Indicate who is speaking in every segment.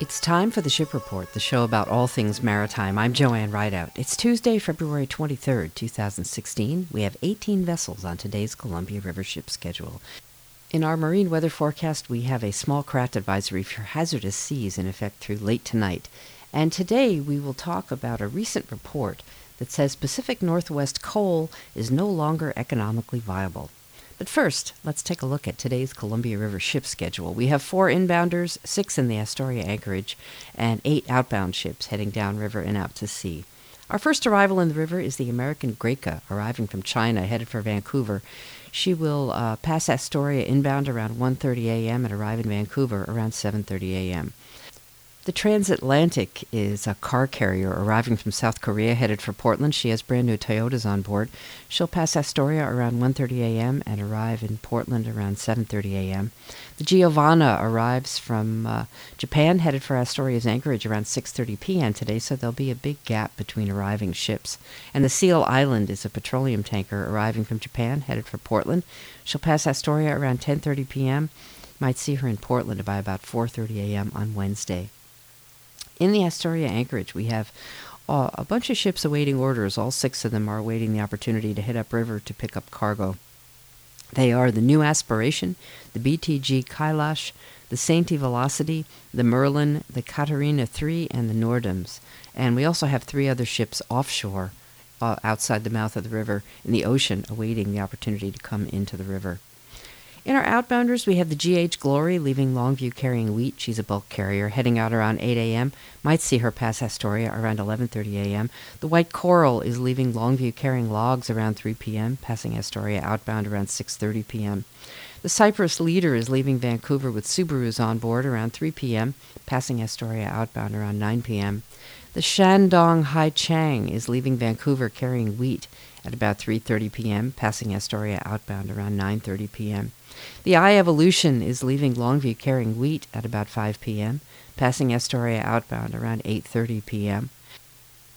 Speaker 1: It's time for the Ship Report, the show about all things maritime. I'm Joanne Rideout. It's Tuesday, February 23rd, 2016. We have 18 vessels on today's Columbia River ship schedule. In our marine weather forecast, we have a small craft advisory for hazardous seas in effect through late tonight. And today we will talk about a recent report that says Pacific Northwest coal is no longer economically viable. But first, let's take a look at today's Columbia River ship schedule. We have four inbounders, six in the Astoria anchorage, and eight outbound ships heading downriver and out to sea. Our first arrival in the river is the American Greca, arriving from China, headed for Vancouver. She will uh, pass Astoria inbound around 1:30 a.m. and arrive in Vancouver around 7:30 a.m. The transatlantic is a car carrier arriving from South Korea headed for Portland. She has brand new Toyotas on board. She'll pass Astoria around 1:30 a.m. and arrive in Portland around 7:30 a.m. The Giovanna arrives from uh, Japan headed for Astoria's anchorage around 6:30 p.m. today, so there'll be a big gap between arriving ships. And the Seal Island is a petroleum tanker arriving from Japan headed for Portland. She'll pass Astoria around 10:30 p.m. Might see her in Portland by about 4:30 a.m. on Wednesday. In the Astoria anchorage, we have uh, a bunch of ships awaiting orders. All six of them are awaiting the opportunity to head upriver to pick up cargo. They are the New Aspiration, the BTG Kailash, the Sainty Velocity, the Merlin, the Katarina III, and the Nordams. And we also have three other ships offshore, uh, outside the mouth of the river, in the ocean, awaiting the opportunity to come into the river. In our outbounders, we have the GH Glory leaving Longview carrying wheat. She's a bulk carrier, heading out around 8 a.m. Might see her pass Astoria around 11:30 a.m. The White Coral is leaving Longview carrying logs around 3 p.m., passing Astoria outbound around 6:30 p.m. The Cyprus Leader is leaving Vancouver with Subarus on board around 3 p.m., passing Astoria outbound around 9 p.m. The Shandong Hai Chang is leaving Vancouver carrying wheat at about 3:30 p.m., passing Astoria outbound around 9:30 p.m. The I Evolution is leaving Longview carrying wheat at about 5 p.m., passing Astoria outbound around 8:30 p.m.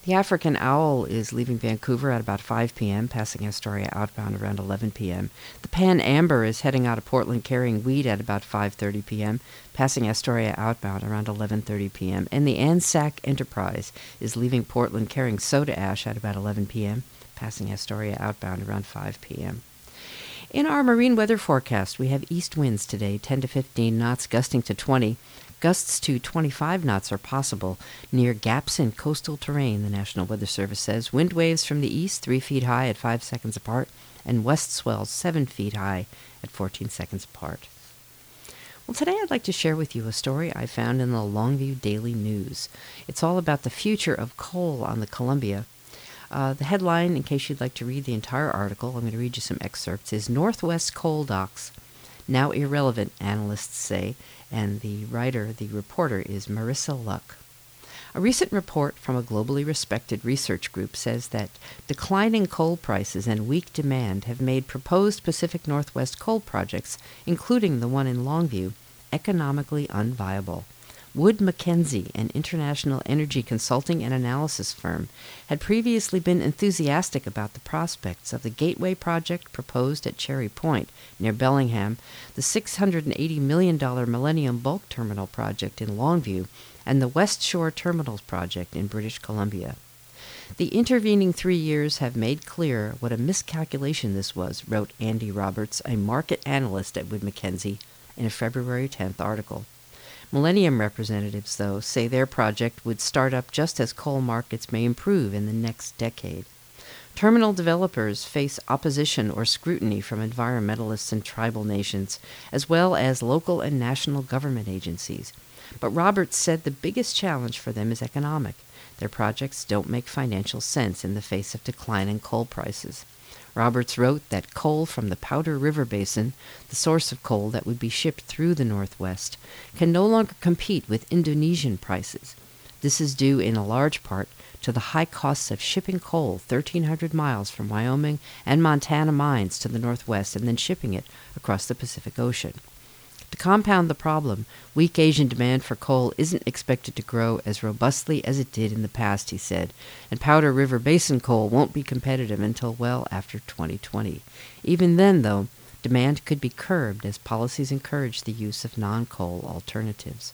Speaker 1: The African Owl is leaving Vancouver at about 5 p.m., passing Astoria outbound around 11 p.m. The Pan Amber is heading out of Portland carrying wheat at about 5:30 p.m., passing Astoria outbound around 11:30 p.m. And the Anzac Enterprise is leaving Portland carrying soda ash at about 11 p.m., passing Astoria outbound around 5 p.m. In our marine weather forecast, we have east winds today, 10 to 15 knots, gusting to 20. Gusts to 25 knots are possible near gaps in coastal terrain, the National Weather Service says. Wind waves from the east, 3 feet high at 5 seconds apart, and west swells 7 feet high at 14 seconds apart. Well, today I'd like to share with you a story I found in the Longview Daily News. It's all about the future of coal on the Columbia uh, the headline, in case you'd like to read the entire article, I'm going to read you some excerpts, is Northwest Coal Docks. Now irrelevant, analysts say, and the writer, the reporter, is Marissa Luck. A recent report from a globally respected research group says that declining coal prices and weak demand have made proposed Pacific Northwest coal projects, including the one in Longview, economically unviable. Wood Mackenzie, an international energy consulting and analysis firm, had previously been enthusiastic about the prospects of the Gateway project proposed at Cherry Point near Bellingham, the $680 million Millennium Bulk Terminal project in Longview, and the Westshore Terminals project in British Columbia. The intervening three years have made clear what a miscalculation this was, wrote Andy Roberts, a market analyst at Wood Mackenzie, in a February 10th article. Millennium representatives, though, say their project would start up just as coal markets may improve in the next decade. Terminal developers face opposition or scrutiny from environmentalists and tribal nations, as well as local and national government agencies. But Roberts said the biggest challenge for them is economic. Their projects don't make financial sense in the face of declining coal prices. Roberts wrote that coal from the Powder River Basin, the source of coal that would be shipped through the Northwest, can no longer compete with Indonesian prices. This is due in a large part to the high costs of shipping coal 1,300 miles from Wyoming and Montana mines to the Northwest and then shipping it across the Pacific Ocean. To compound the problem, weak Asian demand for coal isn't expected to grow as robustly as it did in the past, he said, and Powder River Basin coal won't be competitive until well after 2020. Even then, though, demand could be curbed as policies encourage the use of non coal alternatives.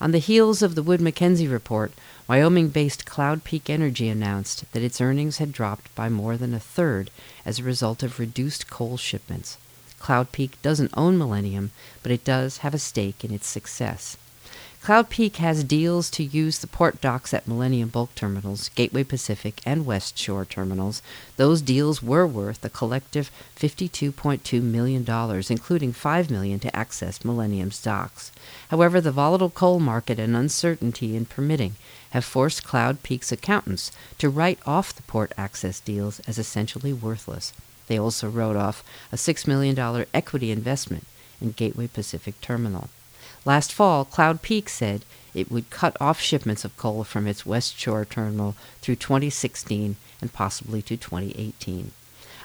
Speaker 1: On the heels of the Wood Mackenzie report, Wyoming based Cloud Peak Energy announced that its earnings had dropped by more than a third as a result of reduced coal shipments. Cloud Peak doesn't own Millennium, but it does have a stake in its success. Cloud Peak has deals to use the port docks at Millennium Bulk Terminals, Gateway Pacific, and Westshore Terminals. Those deals were worth a collective $52.2 million, including 5 million to access Millennium's docks. However, the volatile coal market and uncertainty in permitting have forced Cloud Peak's accountants to write off the port access deals as essentially worthless. They also wrote off a $6 million equity investment in Gateway Pacific Terminal. Last fall, Cloud Peak said it would cut off shipments of coal from its Westshore terminal through 2016 and possibly to 2018.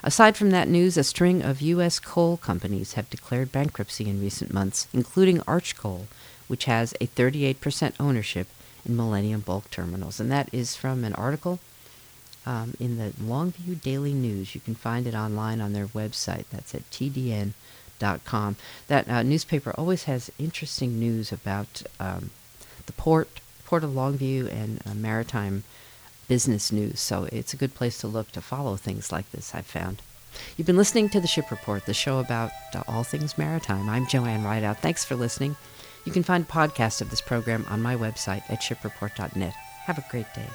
Speaker 1: Aside from that news, a string of U.S. coal companies have declared bankruptcy in recent months, including Arch Coal, which has a 38% ownership in Millennium Bulk Terminals. And that is from an article um, in the Longview Daily News. You can find it online on their website. That's at tdn.com. That uh, newspaper always has interesting news about um, the port, Port of Longview, and uh, maritime business news. So it's a good place to look to follow things like this, I've found. You've been listening to the Ship Report, the show about uh, all things maritime. I'm Joanne Rideout. Thanks for listening. You can find podcasts of this program on my website at shipreport.net. Have a great day.